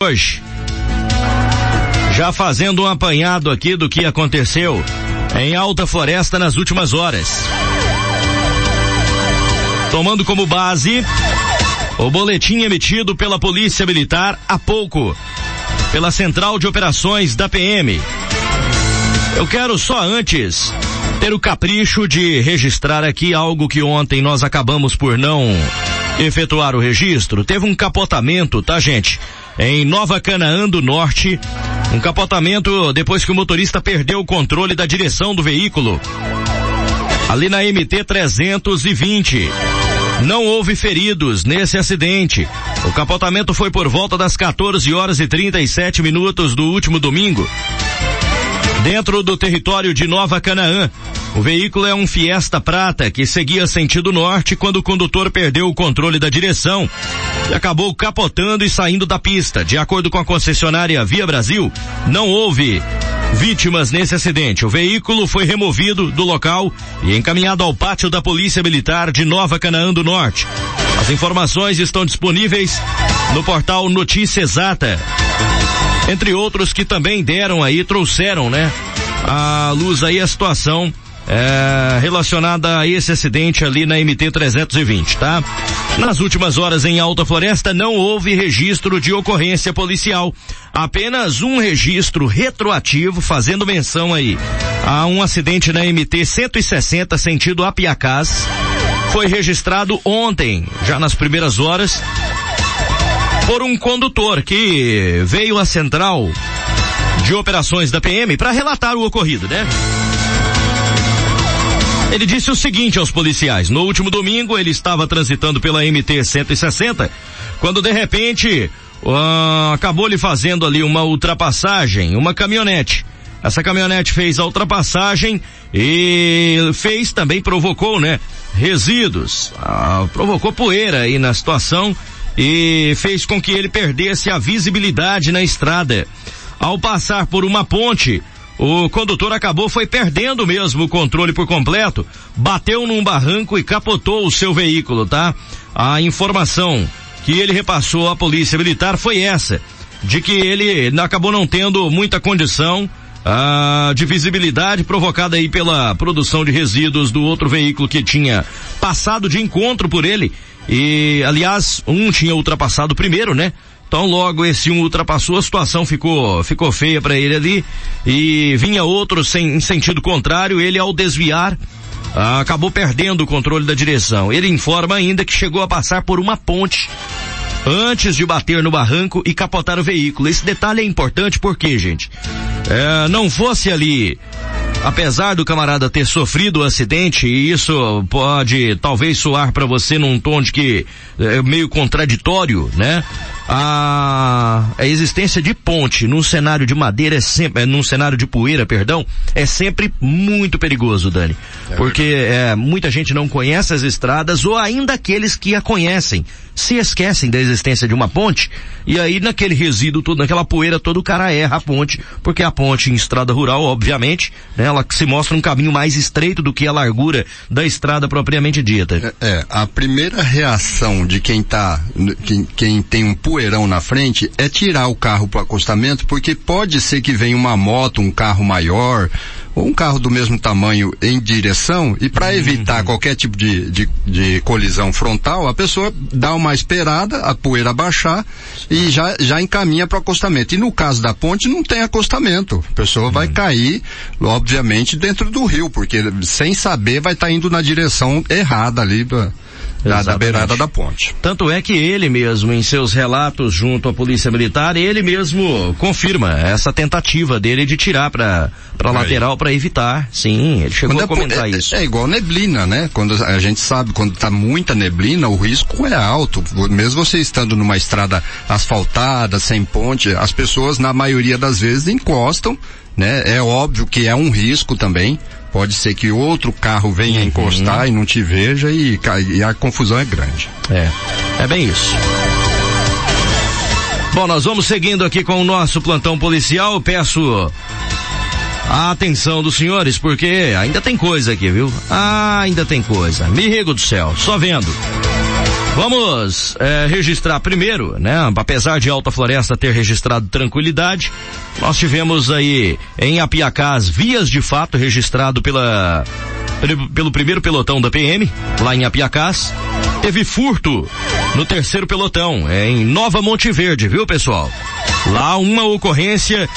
hoje. Já fazendo um apanhado aqui do que aconteceu em Alta Floresta nas últimas horas. Tomando como base o boletim emitido pela Polícia Militar há pouco, pela Central de Operações da PM. Eu quero só antes ter o capricho de registrar aqui algo que ontem nós acabamos por não efetuar o registro. Teve um capotamento, tá gente? Em Nova Canaã do Norte, um capotamento depois que o motorista perdeu o controle da direção do veículo. Ali na MT 320. Não houve feridos nesse acidente. O capotamento foi por volta das 14 horas e 37 minutos do último domingo. Dentro do território de Nova Canaã, o veículo é um Fiesta Prata que seguia sentido norte quando o condutor perdeu o controle da direção e acabou capotando e saindo da pista. De acordo com a concessionária Via Brasil, não houve vítimas nesse acidente. O veículo foi removido do local e encaminhado ao pátio da Polícia Militar de Nova Canaã do Norte. As informações estão disponíveis no portal Notícia Exata. Entre outros que também deram aí, trouxeram, né? A luz aí a situação é, relacionada a esse acidente ali na MT 320, tá? Nas últimas horas em Alta Floresta não houve registro de ocorrência policial. Apenas um registro retroativo fazendo menção aí a um acidente na MT 160 sentido Apiacás. Foi registrado ontem, já nas primeiras horas, por um condutor que veio à central de operações da PM para relatar o ocorrido, né? Ele disse o seguinte aos policiais: no último domingo ele estava transitando pela MT 160, quando de repente uh, acabou lhe fazendo ali uma ultrapassagem, uma caminhonete. Essa caminhonete fez a ultrapassagem e fez também provocou, né? Resíduos, uh, provocou poeira aí na situação e fez com que ele perdesse a visibilidade na estrada. Ao passar por uma ponte, o condutor acabou foi perdendo mesmo o controle por completo, bateu num barranco e capotou o seu veículo, tá? A informação que ele repassou à polícia militar foi essa, de que ele acabou não tendo muita condição ah, de visibilidade provocada aí pela produção de resíduos do outro veículo que tinha passado de encontro por ele e, aliás, um tinha ultrapassado primeiro, né? Então logo esse um ultrapassou, a situação ficou, ficou feia para ele ali e vinha outro sem, em sentido contrário, ele ao desviar ah, acabou perdendo o controle da direção. Ele informa ainda que chegou a passar por uma ponte antes de bater no barranco e capotar o veículo. Esse detalhe é importante porque, gente, é, não fosse ali apesar do camarada ter sofrido o acidente, e isso pode talvez soar para você num tom de que é meio contraditório, né? A, a existência de ponte num cenário de madeira é sempre, num cenário de poeira, perdão, é sempre muito perigoso, Dani. É porque é, muita gente não conhece as estradas ou ainda aqueles que a conhecem se esquecem da existência de uma ponte e aí naquele resíduo todo, naquela poeira toda o cara erra a ponte, porque a ponte em estrada rural, obviamente, né, ela se mostra um caminho mais estreito do que a largura da estrada propriamente dita. É, é a primeira reação de quem tá, quem, quem tem um poeirão na frente é tirar o carro para o acostamento, porque pode ser que venha uma moto, um carro maior, ou um carro do mesmo tamanho em direção, e para uhum. evitar qualquer tipo de, de, de, colisão frontal, a pessoa dá uma esperada, a poeira baixar e já, já encaminha para o acostamento. E no caso da ponte não tem acostamento. A pessoa uhum. vai cair, obviamente, dentro do rio, porque sem saber vai estar tá indo na direção errada ali. Pra, da, da beirada da ponte. Tanto é que ele mesmo, em seus relatos junto à Polícia Militar, ele mesmo confirma essa tentativa dele de tirar para para lateral para evitar. Sim, ele chegou quando a é comentar é, isso. É igual neblina, né? Quando a gente sabe, quando tá muita neblina, o risco é alto. Mesmo você estando numa estrada asfaltada, sem ponte, as pessoas, na maioria das vezes, encostam, né? É óbvio que é um risco também, Pode ser que outro carro venha uhum. encostar e não te veja e, e a confusão é grande. É, é bem isso. Bom, nós vamos seguindo aqui com o nosso plantão policial. Peço a atenção dos senhores, porque ainda tem coisa aqui, viu? Ah, ainda tem coisa. Me rego do céu, só vendo. Vamos é, registrar primeiro, né? Apesar de Alta Floresta ter registrado tranquilidade, nós tivemos aí em Apiacás vias de fato registrado pela pelo primeiro pelotão da PM, lá em Apiacás. Teve furto no terceiro pelotão, é em Nova Monte Verde, viu pessoal? Lá uma ocorrência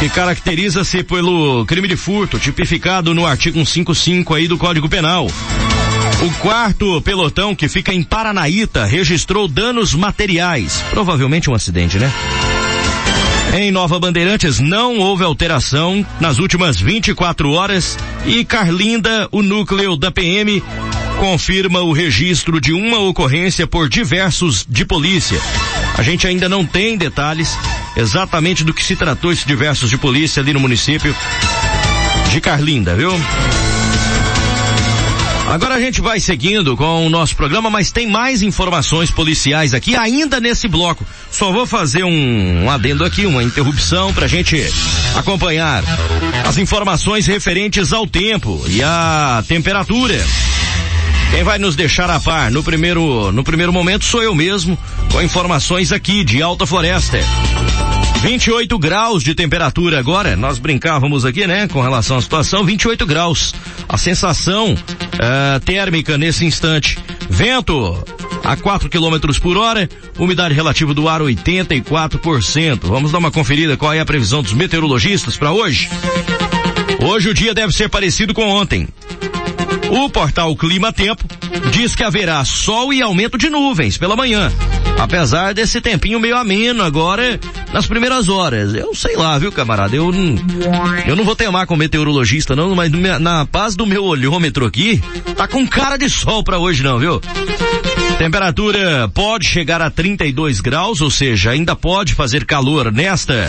que caracteriza-se pelo crime de furto, tipificado no artigo 155 aí do Código Penal. O quarto pelotão, que fica em Paranaíta, registrou danos materiais. Provavelmente um acidente, né? Em Nova Bandeirantes não houve alteração nas últimas 24 horas e Carlinda, o núcleo da PM, confirma o registro de uma ocorrência por diversos de polícia. A gente ainda não tem detalhes exatamente do que se tratou esse diversos de polícia ali no município de Carlinda, viu? Agora a gente vai seguindo com o nosso programa, mas tem mais informações policiais aqui ainda nesse bloco. Só vou fazer um, um adendo aqui, uma interrupção pra gente acompanhar as informações referentes ao tempo e à temperatura. Quem vai nos deixar a par no primeiro, no primeiro momento sou eu mesmo, com informações aqui de Alta Floresta. 28 graus de temperatura agora. Nós brincávamos aqui, né, com relação à situação. 28 graus. A sensação uh, térmica nesse instante. Vento a 4 km por hora. Umidade relativa do ar 84%. Vamos dar uma conferida qual é a previsão dos meteorologistas para hoje. Hoje o dia deve ser parecido com ontem. O portal Clima Tempo diz que haverá sol e aumento de nuvens pela manhã. Apesar desse tempinho meio ameno agora nas primeiras horas. Eu sei lá, viu, camarada? Eu eu não vou temar com meteorologista não, mas na paz do meu olhômetro aqui, tá com cara de sol para hoje não, viu? Temperatura pode chegar a 32 graus, ou seja, ainda pode fazer calor nesta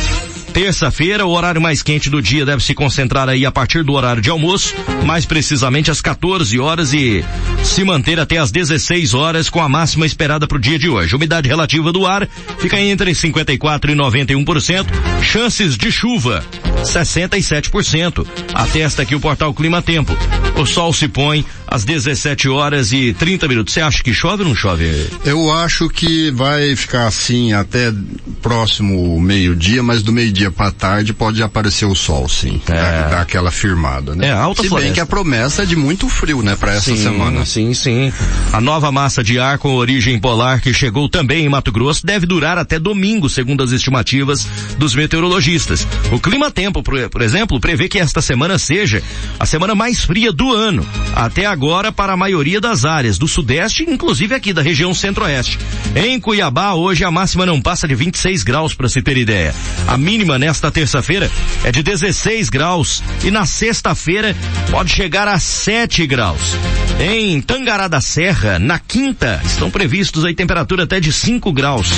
terça-feira, o horário mais quente do dia deve se concentrar aí a partir do horário de almoço, mais precisamente às 14 horas e se manter até às 16 horas com a máxima esperada para o dia de hoje. Umidade relativa do ar fica entre 54 e 91%, chances de chuva 67%. Atesta aqui o portal Clima Tempo. O sol se põe às 17 horas e 30 minutos. Você acha que chove ou não chove? Eu acho que vai ficar assim até próximo meio-dia, mas do meio-dia para tarde pode aparecer o sol, sim. É. Dar, dar aquela firmada, né? É, alta Se floresta. bem que a promessa é de muito frio, né, para essa sim, semana. Sim, sim. A nova massa de ar com origem polar que chegou também em Mato Grosso deve durar até domingo, segundo as estimativas dos meteorologistas. O Clima Tempo, por, por exemplo, prevê que esta semana seja a semana mais fria do ano. Até agora para a maioria das áreas do sudeste, inclusive aqui da região centro-oeste. Em Cuiabá, hoje a máxima não passa de 26 graus para se ter ideia. A mínima nesta terça-feira é de 16 graus e na sexta-feira pode chegar a 7 graus. Em Tangará da Serra, na quinta, estão previstos aí temperatura até de 5 graus.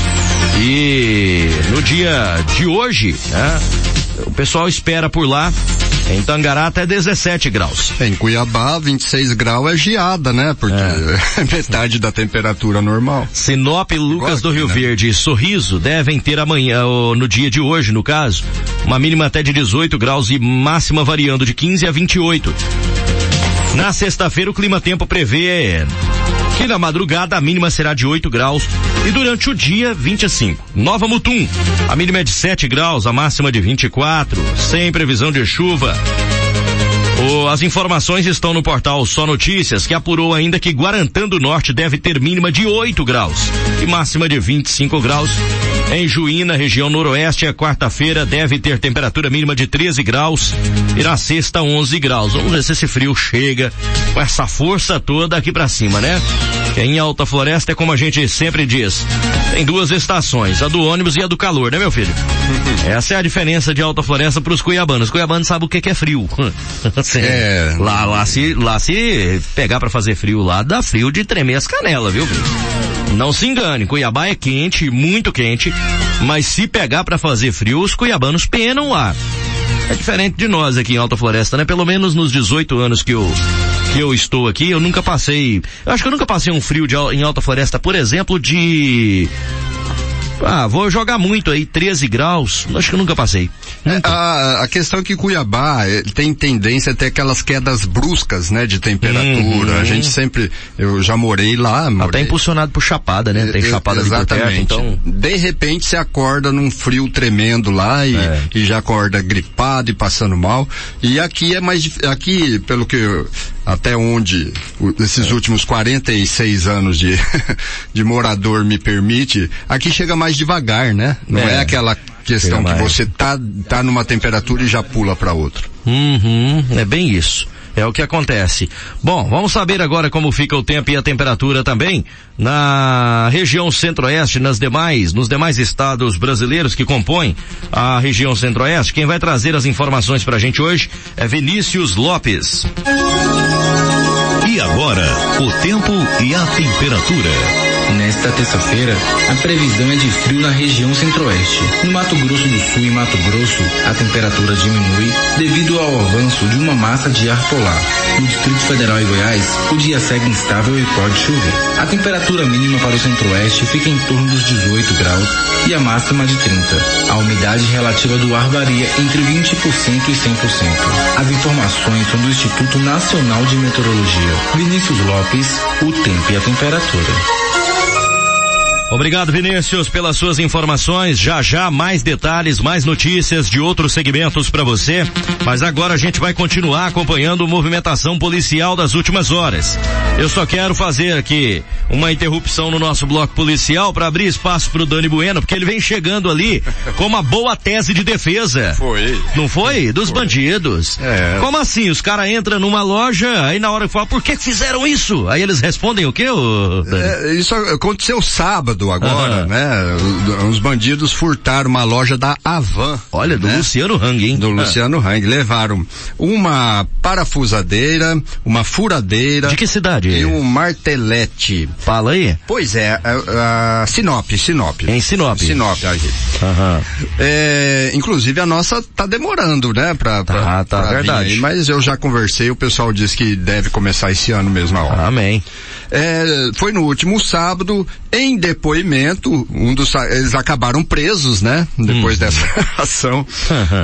E no dia de hoje, né, o pessoal espera por lá em Tangará até 17 graus. Em Cuiabá, 26 graus é geada, né? Porque é, metade da temperatura normal. Sinop, Lucas do Rio né? Verde e Sorriso devem ter amanhã, ou no dia de hoje, no caso, uma mínima até de 18 graus e máxima variando de 15 a 28. Na sexta-feira, o Clima Tempo prevê que na madrugada a mínima será de 8 graus e durante o dia 25. Nova Mutum, a mínima é de 7 graus, a máxima de 24, sem previsão de chuva. As informações estão no portal Só Notícias, que apurou ainda que Guarantã do Norte deve ter mínima de 8 graus e máxima de 25 graus. Em Juí, na região noroeste, a quarta-feira deve ter temperatura mínima de 13 graus e na sexta 11 graus. Vamos ver se esse frio chega com essa força toda aqui para cima, né? Em Alta Floresta é como a gente sempre diz, tem duas estações, a do ônibus e a do calor, né meu filho? Essa é a diferença de Alta Floresta para os cuiabanos. Os cuiabanos sabem o que, que é frio. É. Lá, lá se, lá se pegar para fazer frio lá, dá frio de tremer as canelas, viu? Não se engane, Cuiabá é quente, muito quente, mas se pegar para fazer frio, os cuiabanos penam lá. É diferente de nós aqui em Alta Floresta, né? Pelo menos nos 18 anos que eu que eu estou aqui, eu nunca passei, eu acho que eu nunca passei um frio de, em Alta Floresta, por exemplo, de Ah, vou jogar muito aí, 13 graus, acho que eu nunca passei. É, a, a, questão é que Cuiabá é, tem tendência a ter aquelas quedas bruscas, né, de temperatura. Uhum. A gente sempre, eu já morei lá. Morei. Até impulsionado por Chapada, né? Tem Chapada Exatamente. por perto, então... De repente você acorda num frio tremendo lá e, é. e já acorda gripado e passando mal. E aqui é mais, aqui, pelo que eu, até onde esses últimos 46 anos de, de morador me permite, aqui chega mais devagar, né? Não é, é aquela questão que você tá, tá numa temperatura e já pula para outra. Uhum, é bem isso. É o que acontece. Bom, vamos saber agora como fica o tempo e a temperatura também na região centro-oeste, nas demais, nos demais estados brasileiros que compõem a região centro-oeste. Quem vai trazer as informações para a gente hoje é Vinícius Lopes. E agora, o tempo e a temperatura. Nesta terça-feira, a previsão é de frio na região centro-oeste. No Mato Grosso do Sul e Mato Grosso, a temperatura diminui devido ao avanço de uma massa de ar polar. No Distrito Federal e Goiás, o dia segue instável e pode chover. A temperatura mínima para o centro-oeste fica em torno dos 18 graus e a máxima de 30. A umidade relativa do ar varia entre 20% e 100%. As informações são do Instituto Nacional de Meteorologia. Vinícius Lopes, o tempo e a temperatura. Obrigado, Vinícius, pelas suas informações. Já já mais detalhes, mais notícias de outros segmentos para você. Mas agora a gente vai continuar acompanhando a movimentação policial das últimas horas. Eu só quero fazer aqui uma interrupção no nosso bloco policial para abrir espaço para o Dani Bueno, porque ele vem chegando ali com uma boa tese de defesa. Foi. Não foi? Dos foi. bandidos. É. Como assim? Os caras entram numa loja, aí na hora que fala, por que fizeram isso? Aí eles respondem o quê, Dani? É, isso aconteceu sábado sábado agora, né? Os bandidos furtaram uma loja da Avan. Olha, do né? Luciano Hang, hein? Do ah. Luciano Hang. Levaram uma parafusadeira, uma furadeira. De que cidade? E um martelete. Fala aí. Pois é, a, a Sinop, Sinop. Em Sinop. Sinop, aí. Uhum. É, inclusive a nossa tá demorando, né? Pra, pra, tá, tá, pra verdade. Aí, mas eu já conversei, o pessoal disse que deve começar esse ano mesmo a hora. Amém. É, foi no último sábado, em depoimento, um dos, eles acabaram presos, né? Depois hum. dessa ação.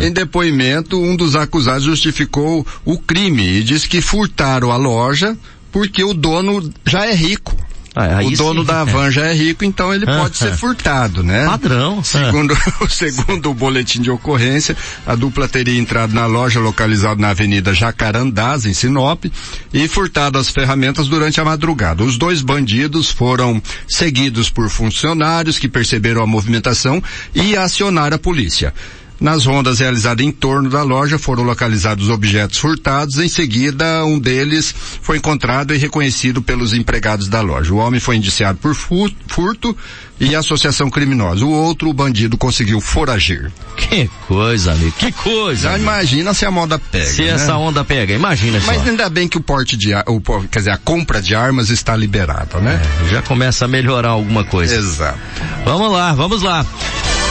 Em depoimento, um dos acusados justificou o crime e disse que furtaram a loja porque o dono já é rico. Ah, o dono sim. da van já é rico, então ele pode ser furtado, né? Padrão. Segundo, segundo o boletim de ocorrência, a dupla teria entrado na loja localizada na Avenida Jacarandás, em Sinop, e furtado as ferramentas durante a madrugada. Os dois bandidos foram seguidos por funcionários que perceberam a movimentação e acionaram a polícia. Nas rondas realizadas em torno da loja foram localizados objetos furtados. Em seguida, um deles foi encontrado e reconhecido pelos empregados da loja. O homem foi indiciado por furto e associação criminosa. O outro, o bandido, conseguiu foragir. Que coisa, amigo. Que coisa. Já imagina se a moda pega. Se né? essa onda pega, imagina Mas só. ainda bem que o porte de o, quer dizer, a compra de armas está liberada, né? É, já começa a melhorar alguma coisa. Exato. Vamos lá, vamos lá.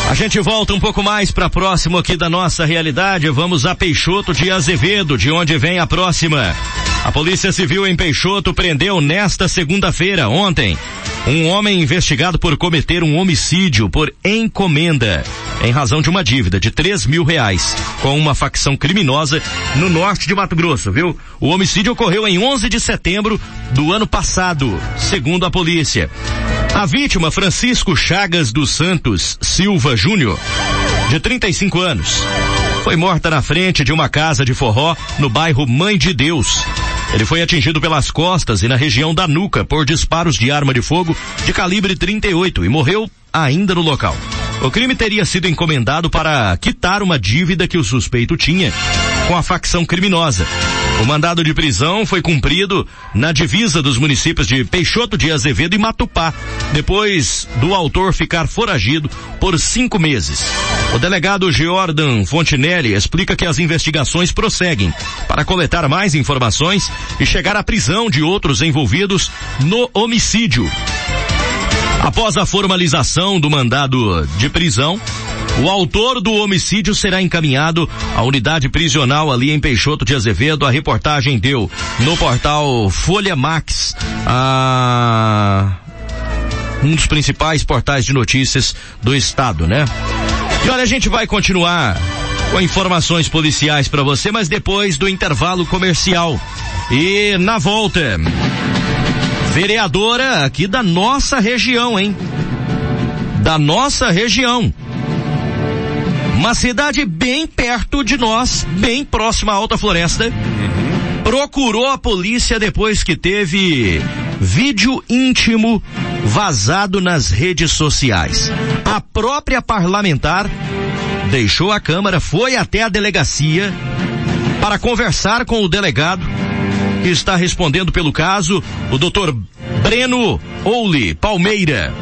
A gente volta um pouco mais para próximo aqui da nossa realidade. Vamos a Peixoto de Azevedo, de onde vem a próxima. A Polícia Civil em Peixoto prendeu nesta segunda-feira, ontem, um homem investigado por cometer um homicídio por encomenda, em razão de uma dívida de três mil reais, com uma facção criminosa no norte de Mato Grosso, viu? O homicídio ocorreu em 11 de setembro do ano passado, segundo a polícia. A vítima, Francisco Chagas dos Santos Silva Júnior, de 35 anos, foi morta na frente de uma casa de forró no bairro Mãe de Deus, ele foi atingido pelas costas e na região da nuca por disparos de arma de fogo de calibre 38 e morreu ainda no local. O crime teria sido encomendado para quitar uma dívida que o suspeito tinha com a facção criminosa. O mandado de prisão foi cumprido na divisa dos municípios de Peixoto de Azevedo e Matupá, depois do autor ficar foragido por cinco meses. O delegado Jordan Fontinelli explica que as investigações prosseguem para coletar mais informações e chegar à prisão de outros envolvidos no homicídio. Após a formalização do mandado de prisão, o autor do homicídio será encaminhado à unidade prisional ali em Peixoto de Azevedo. A reportagem deu no portal Folha Max. A um dos principais portais de notícias do estado, né? E olha, a gente vai continuar com informações policiais para você, mas depois do intervalo comercial. E na volta, vereadora aqui da nossa região, hein? Da nossa região. Uma cidade bem perto de nós, bem próxima à Alta Floresta. Procurou a polícia depois que teve vídeo íntimo vazado nas redes sociais. A própria parlamentar deixou a Câmara, foi até a delegacia para conversar com o delegado que está respondendo pelo caso, o doutor Breno Ouli Palmeira.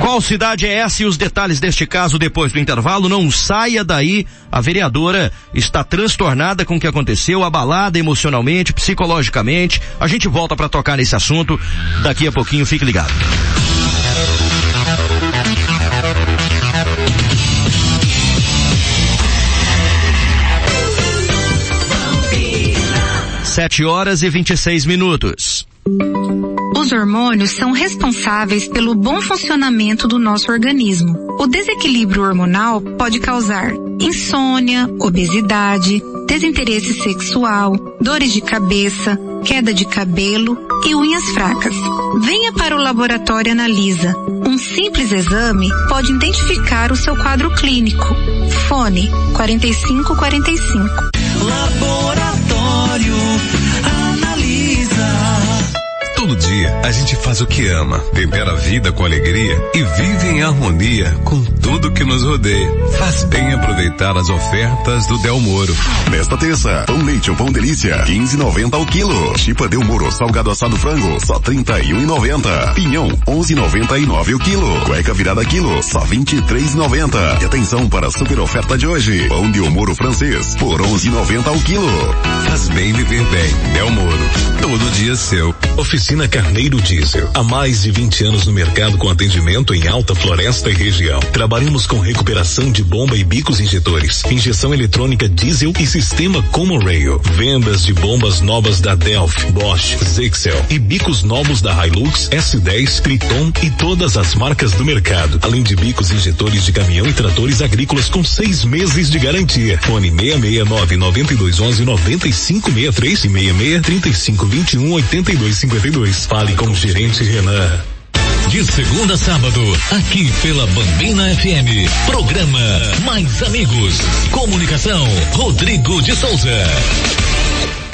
Qual cidade é essa e os detalhes deste caso depois do intervalo? Não saia daí. A vereadora está transtornada com o que aconteceu, abalada emocionalmente, psicologicamente. A gente volta para tocar nesse assunto daqui a pouquinho. Fique ligado. Sete horas e vinte e seis minutos. Os hormônios são responsáveis pelo bom funcionamento do nosso organismo. O desequilíbrio hormonal pode causar insônia, obesidade, desinteresse sexual, dores de cabeça, queda de cabelo e unhas fracas. Venha para o laboratório Analisa. Um simples exame pode identificar o seu quadro clínico. Fone 4545. Laboratório Todo dia a gente faz o que ama, tempera a vida com alegria e vive em harmonia com tudo que nos rodeia. Faz bem aproveitar as ofertas do Del Moro. Nesta terça, pão leite ou pão delícia, 15,90 ao quilo. Chipa Del Moro salgado assado frango, só 31,90. Pinhão, 11,99 o quilo. Cueca virada quilo, só 23,90. E atenção para a super oferta de hoje. Pão de Moro francês, por 11,90 ao quilo. Faz bem viver bem. Del Moro. Todo dia seu. Oficina Oficina Carneiro Diesel. Há mais de 20 anos no mercado com atendimento em Alta Floresta e região. Trabalhamos com recuperação de bomba e bicos injetores, injeção eletrônica diesel e sistema Common Rail. Vendas de bombas novas da Delphi, Bosch, Zexel e bicos novos da Hilux, S10, Triton e todas as marcas do mercado. Além de bicos injetores de caminhão e tratores agrícolas com seis meses de garantia. Fone 669 9211 9563 e 66 3521 8252. Fale com o gerente Renan. De segunda a sábado, aqui pela Bambina FM. Programa Mais Amigos. Comunicação, Rodrigo de Souza.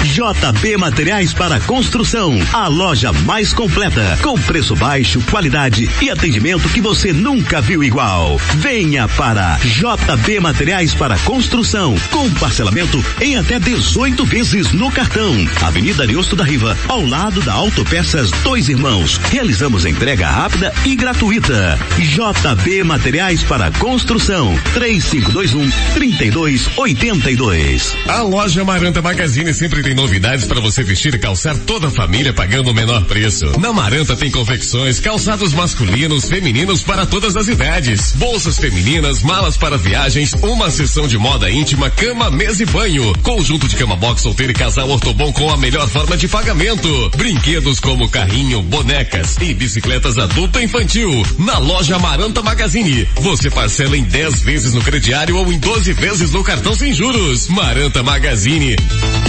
JB Materiais para Construção, a loja mais completa, com preço baixo, qualidade e atendimento que você nunca viu igual. Venha para JB Materiais para Construção, com parcelamento em até 18 vezes no cartão. Avenida Ariosto da Riva, ao lado da Autopeças Dois Irmãos. Realizamos entrega rápida e gratuita. JB Materiais para Construção, 3521 3282. A loja Maranta Magazine sempre tem novidades para você vestir e calçar toda a família pagando o menor preço. Na Maranta tem confecções, calçados masculinos, femininos para todas as idades, bolsas femininas, malas para viagens, uma sessão de moda íntima, cama, mesa e banho, conjunto de cama box solteiro e casal ortobon com a melhor forma de pagamento, brinquedos como carrinho, bonecas e bicicletas adulta e infantil. Na loja Maranta Magazine, você parcela em 10 vezes no crediário ou em 12 vezes no cartão sem juros. Maranta Magazine.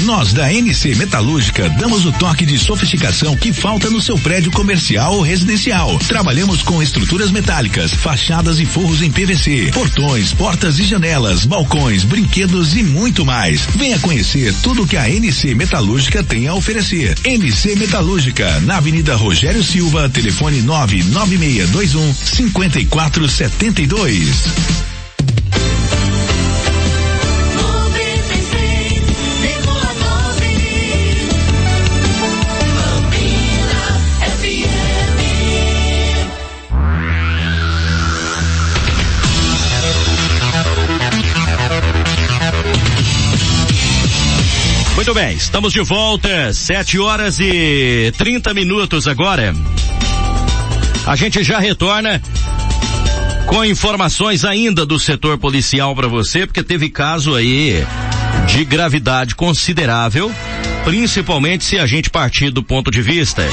Nós da NC Metalúrgica damos o toque de sofisticação que falta no seu prédio comercial ou residencial. Trabalhamos com estruturas metálicas, fachadas e forros em PVC, portões, portas e janelas, balcões, brinquedos e muito mais. Venha conhecer tudo que a NC Metalúrgica tem a oferecer. NC Metalúrgica, na Avenida Rogério Silva, telefone 99621 5472. Muito bem, estamos de volta, 7 horas e 30 minutos agora. A gente já retorna com informações ainda do setor policial para você, porque teve caso aí de gravidade considerável, principalmente se a gente partir do ponto de vista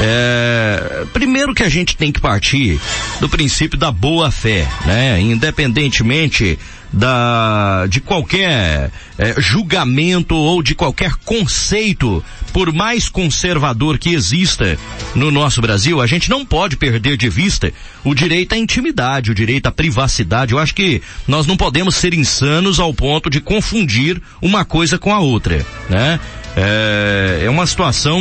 É, primeiro que a gente tem que partir do princípio da boa fé, né? Independentemente da de qualquer é, julgamento ou de qualquer conceito, por mais conservador que exista no nosso Brasil, a gente não pode perder de vista o direito à intimidade, o direito à privacidade. Eu acho que nós não podemos ser insanos ao ponto de confundir uma coisa com a outra, né? É, é uma situação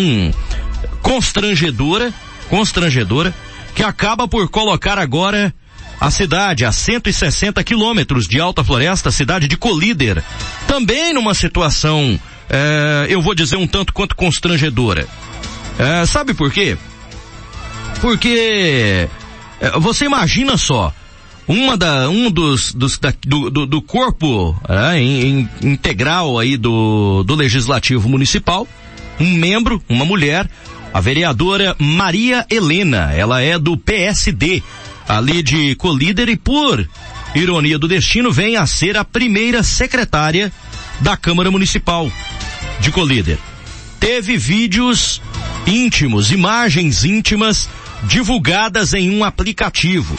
constrangedora, constrangedora, que acaba por colocar agora a cidade a 160 quilômetros de Alta Floresta, cidade de Colíder, também numa situação, é, eu vou dizer um tanto quanto constrangedora. É, sabe por quê? Porque é, você imagina só, uma da, um dos, dos da, do, do, do, corpo in, in, integral aí do, do legislativo municipal, um membro, uma mulher, a vereadora Maria Helena, ela é do PSD, ali de Colíder e por ironia do destino vem a ser a primeira secretária da Câmara Municipal de Colíder. Teve vídeos íntimos, imagens íntimas divulgadas em um aplicativo.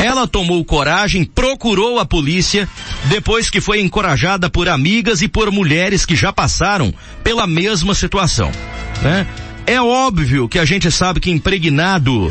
Ela tomou coragem, procurou a polícia, depois que foi encorajada por amigas e por mulheres que já passaram pela mesma situação, né? É óbvio que a gente sabe que impregnado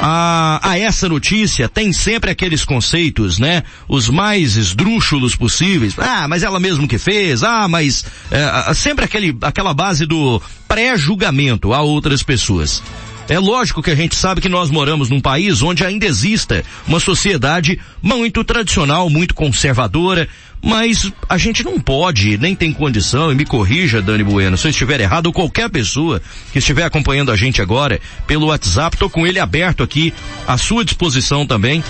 a, a essa notícia tem sempre aqueles conceitos, né? Os mais esdrúxulos possíveis. Ah, mas ela mesmo que fez. Ah, mas é, sempre aquele, aquela base do pré-julgamento a outras pessoas. É lógico que a gente sabe que nós moramos num país onde ainda exista uma sociedade muito tradicional, muito conservadora, mas a gente não pode, nem tem condição, e me corrija, Dani Bueno, se eu estiver errado, ou qualquer pessoa que estiver acompanhando a gente agora pelo WhatsApp, estou com ele aberto aqui, à sua disposição também,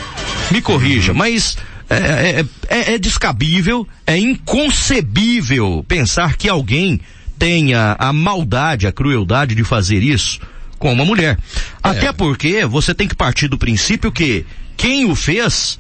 me corrija, uhum. mas é, é, é, é descabível, é inconcebível pensar que alguém tenha a maldade, a crueldade de fazer isso com uma mulher. É. Até porque você tem que partir do princípio que quem o fez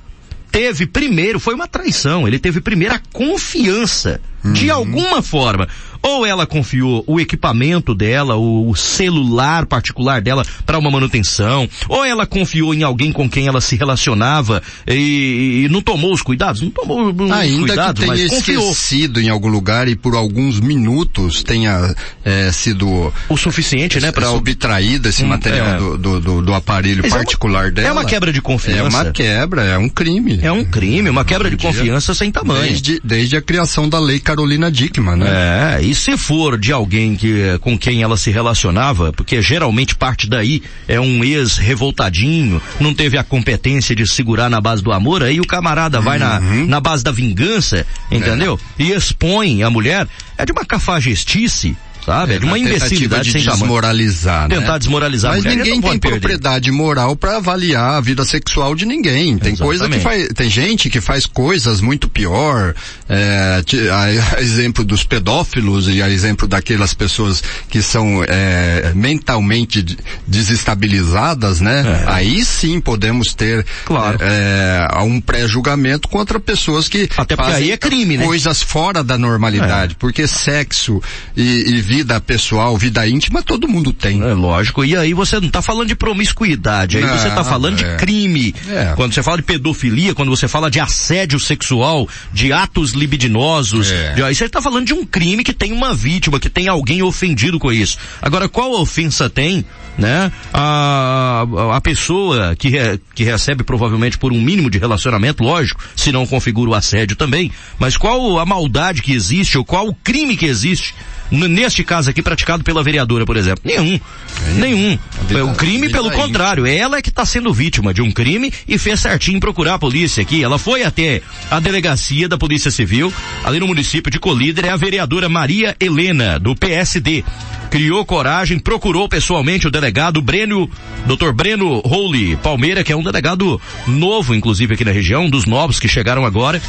teve primeiro, foi uma traição, ele teve primeiro a confiança, uhum. de alguma forma. Ou ela confiou o equipamento dela, o celular particular dela para uma manutenção, ou ela confiou em alguém com quem ela se relacionava e, e não tomou os cuidados, não tomou os Ainda cuidados, que tenha esquecido em algum lugar e por alguns minutos tenha é, sido o suficiente, né, para subtraído esse hum, material é. do, do, do, aparelho Mas particular é uma, dela. É uma quebra de confiança. É uma quebra, é um crime. É um crime, uma quebra de confiança sem tamanho. Desde, desde a criação da lei Carolina Dickman, né? É, se for de alguém que, com quem ela se relacionava, porque geralmente parte daí é um ex revoltadinho, não teve a competência de segurar na base do amor, aí o camarada vai na, uhum. na base da vingança, entendeu? É. E expõe a mulher, é de uma cafajestice, sabe? É, de uma imbecilidade de desmoralizar, né? Tentar desmoralizar Mas mulher, ninguém tem propriedade moral para avaliar a vida sexual de ninguém. Tem Exatamente. coisa que faz, tem gente que faz coisas muito pior, é, a, a exemplo dos pedófilos e a exemplo daquelas pessoas que são é, mentalmente desestabilizadas, né? É. Aí sim podemos ter claro. é, um pré-julgamento contra pessoas que até porque aí é crime, né? Coisas fora da normalidade, é. porque sexo e, e vida pessoal, vida íntima, todo mundo tem. É lógico. E aí você não está falando de promiscuidade, aí não, você está falando é. de crime. É. Quando você fala de pedofilia, quando você fala de assédio sexual, de atos libidinosos, é. de, aí você está falando de um crime que tem uma vítima, que tem alguém ofendido com isso. Agora, qual ofensa tem, né? A, a pessoa que, re, que recebe provavelmente por um mínimo de relacionamento, lógico, se não configura o assédio também, mas qual a maldade que existe, ou qual o crime que existe neste caso aqui praticado pela vereadora, por exemplo? Nenhum. É. Nenhum. É o crime, pelo contrário, ela é que está sendo vítima de um crime e fez certinho procurar a polícia aqui. Ela foi até a delegacia da Polícia Civil, ali no município de Colíder, é a vereadora Maria Helena, do PSD. Criou coragem, procurou pessoalmente o delegado Breno, Dr. Breno Rowley Palmeira, que é um delegado novo, inclusive, aqui na região, um dos novos que chegaram agora.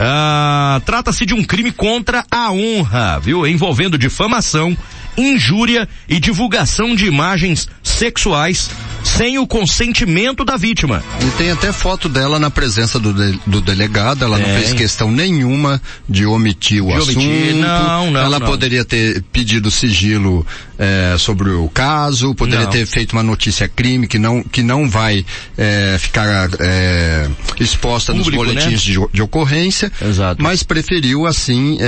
Ah, Trata-se de um crime contra a honra, viu? Envolvendo difamação, injúria e divulgação de imagens sexuais sem o consentimento da vítima. E tem até foto dela na presença do, de, do delegado, ela não Tem. fez questão nenhuma de omitir o De assunto. omitir, não, não, ela não. poderia ter pedido sigilo eh, sobre o caso, poderia Não. ter feito uma notícia crime que não, que não vai eh, ficar eh, exposta Público, nos boletins né? de, de ocorrência, Exato. mas preferiu assim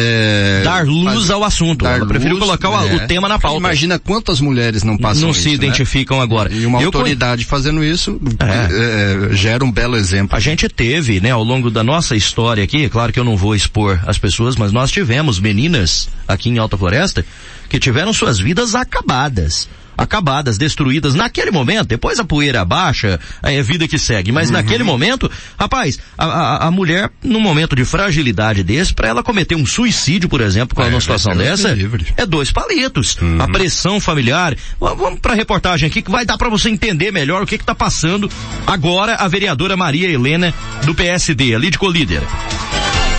Dar luz ao assunto. dar Ela preferiu luz, colocar o- é. o tema na pauta. Imagina quantas mulheres não passam não isso, se né? identificam agora. E uma Eu con- autoridade fazendo isso É. eh, gera um belo exemplo. A gente teve, né, ao longo da nossa história aqui, é claro que eu não vou expor as pessoas, mas nós tivemos meninas aqui em Alta Floresta que tiveram suas vidas acabadas. Acabadas, destruídas naquele momento, depois a poeira baixa, é vida que segue, mas naquele momento, rapaz, a, a, a mulher, num momento de fragilidade desse, para ela cometer um suicídio, por exemplo, com É, uma situação ser dessa, é dois palitos. A pressão familiar. Vamos para a reportagem aqui que vai dar para você entender melhor o que está passando agora a vereadora Maria Helena do PSD, ali de Colíder.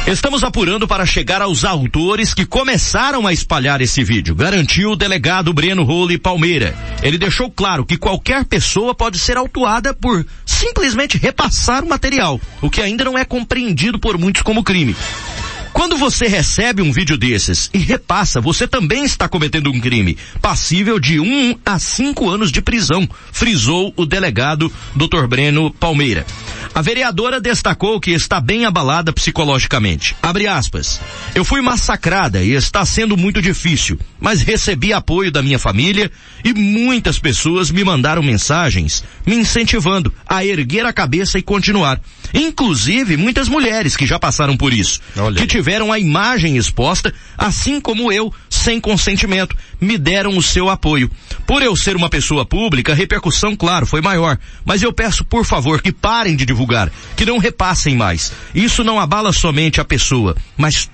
Estamos apurando para chegar aos autores que começaram a espalhar esse vídeo, garantiu o delegado Breno Role Palmeira. Ele deixou claro que qualquer pessoa pode ser autuada por simplesmente repassar o material, o que ainda não é compreendido por muitos como crime. Quando você recebe um vídeo desses e repassa, você também está cometendo um crime, passível de um a cinco anos de prisão, frisou o delegado Dr. Breno Palmeira. A vereadora destacou que está bem abalada psicologicamente. Abre aspas. Eu fui massacrada e está sendo muito difícil, mas recebi apoio da minha família e muitas pessoas me mandaram mensagens me incentivando a erguer a cabeça e continuar. Inclusive muitas mulheres que já passaram por isso, Olha que aí. tiveram a imagem exposta, assim como eu, sem consentimento, me deram o seu apoio. Por eu ser uma pessoa pública, a repercussão, claro, foi maior. Mas eu peço, por favor, que parem de divulgar, que não repassem mais. Isso não abala somente a pessoa, mas